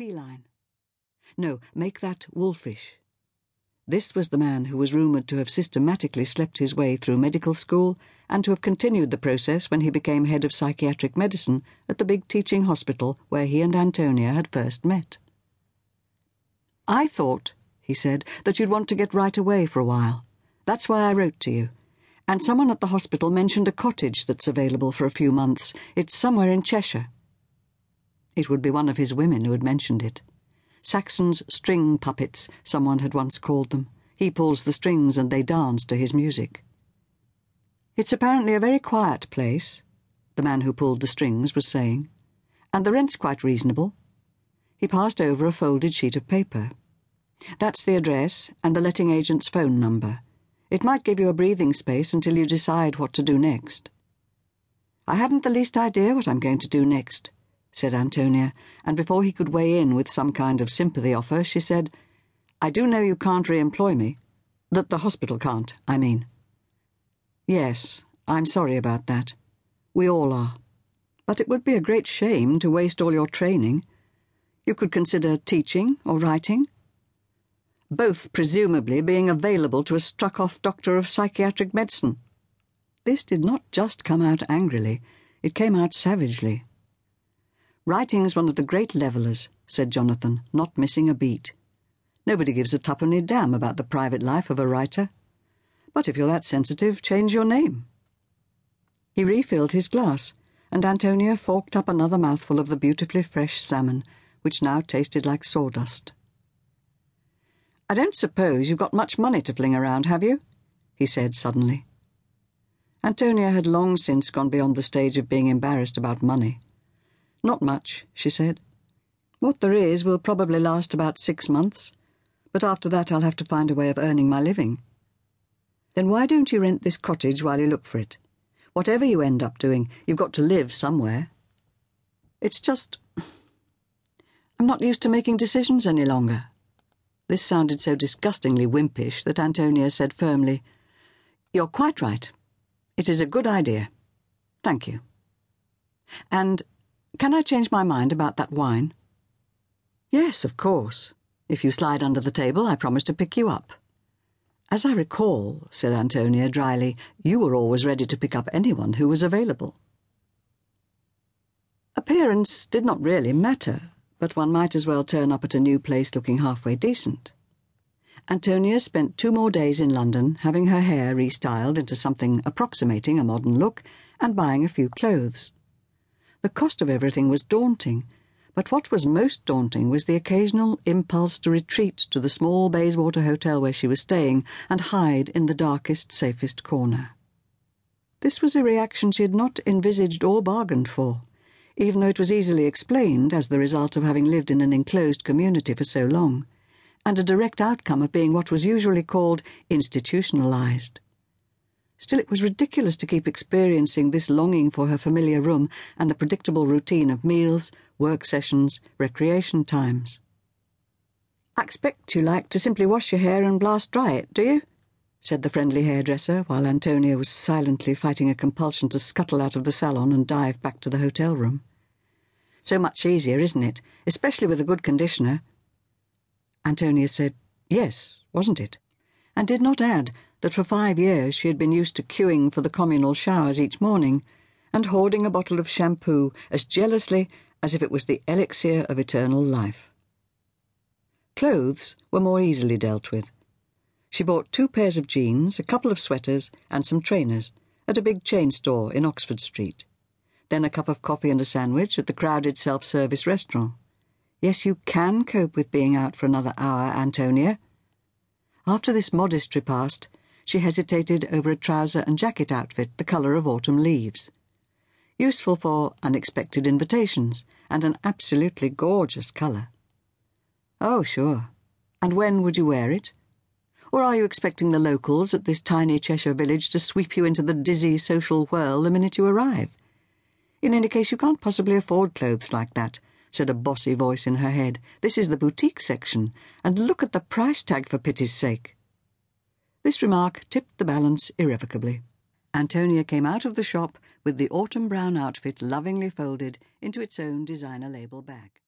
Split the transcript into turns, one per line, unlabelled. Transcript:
feline. No, make that wolfish. This was the man who was rumoured to have systematically slept his way through medical school and to have continued the process when he became head of psychiatric medicine at the big teaching hospital where he and Antonia had first met. I thought, he said, that you'd want to get right away for a while. That's why I wrote to you. And someone at the hospital mentioned a cottage that's available for a few months. It's somewhere in Cheshire. It would be one of his women who had mentioned it. Saxon's string puppets, someone had once called them. He pulls the strings and they dance to his music. It's apparently a very quiet place, the man who pulled the strings was saying, and the rent's quite reasonable. He passed over a folded sheet of paper. That's the address and the letting agent's phone number. It might give you a breathing space until you decide what to do next. I haven't the least idea what I'm going to do next, said Antonia, and before he could weigh in with some kind of sympathy offer, she said, I do know you can't re employ me. That the hospital can't, I mean. Yes, I'm sorry about that. We all are. But it would be a great shame to waste all your training. You could consider teaching or writing. Both presumably being available to a struck off doctor of psychiatric medicine. This did not just come out angrily, it came out savagely. Writing's one of the great levellers, said Jonathan, not missing a beat. Nobody gives a tuppenny damn about the private life of a writer. But if you're that sensitive, change your name. He refilled his glass, and Antonia forked up another mouthful of the beautifully fresh salmon, which now tasted like sawdust. I don't suppose you've got much money to fling around, have you? he said suddenly. Antonia had long since gone beyond the stage of being embarrassed about money. Not much, she said. What there is will probably last about six months, but after that I'll have to find a way of earning my living. Then why don't you rent this cottage while you look for it? Whatever you end up doing, you've got to live somewhere. It's just. I'm not used to making decisions any longer. This sounded so disgustingly wimpish that Antonia said firmly, You're quite right. It is a good idea. Thank you. And can I change my mind about that wine? Yes, of course. If you slide under the table, I promise to pick you up. As I recall, said Antonia dryly, you were always ready to pick up anyone who was available. Appearance did not really matter, but one might as well turn up at a new place looking halfway decent. Antonia spent two more days in London having her hair restyled into something approximating a modern look and buying a few clothes. The cost of everything was daunting, but what was most daunting was the occasional impulse to retreat to the small Bayswater hotel where she was staying and hide in the darkest, safest corner. This was a reaction she had not envisaged or bargained for, even though it was easily explained as the result of having lived in an enclosed community for so long, and a direct outcome of being what was usually called institutionalized. Still, it was ridiculous to keep experiencing this longing for her familiar room and the predictable routine of meals, work sessions, recreation times. I expect you like to simply wash your hair and blast dry it, do you? said the friendly hairdresser, while Antonia was silently fighting a compulsion to scuttle out of the salon and dive back to the hotel room. So much easier, isn't it? Especially with a good conditioner. Antonia said, Yes, wasn't it? And did not add, that for five years she had been used to queuing for the communal showers each morning and hoarding a bottle of shampoo as jealously as if it was the elixir of eternal life. Clothes were more easily dealt with. She bought two pairs of jeans, a couple of sweaters, and some trainers at a big chain store in Oxford Street. Then a cup of coffee and a sandwich at the crowded self service restaurant. Yes, you can cope with being out for another hour, Antonia. After this modest repast, she hesitated over a trouser and jacket outfit the colour of autumn leaves. Useful for unexpected invitations, and an absolutely gorgeous colour. Oh, sure. And when would you wear it? Or are you expecting the locals at this tiny Cheshire village to sweep you into the dizzy social whirl the minute you arrive? In any case, you can't possibly afford clothes like that, said a bossy voice in her head. This is the boutique section, and look at the price tag for pity's sake. This remark tipped the balance irrevocably. Antonia came out of the shop with the autumn brown outfit lovingly folded into its own designer label bag.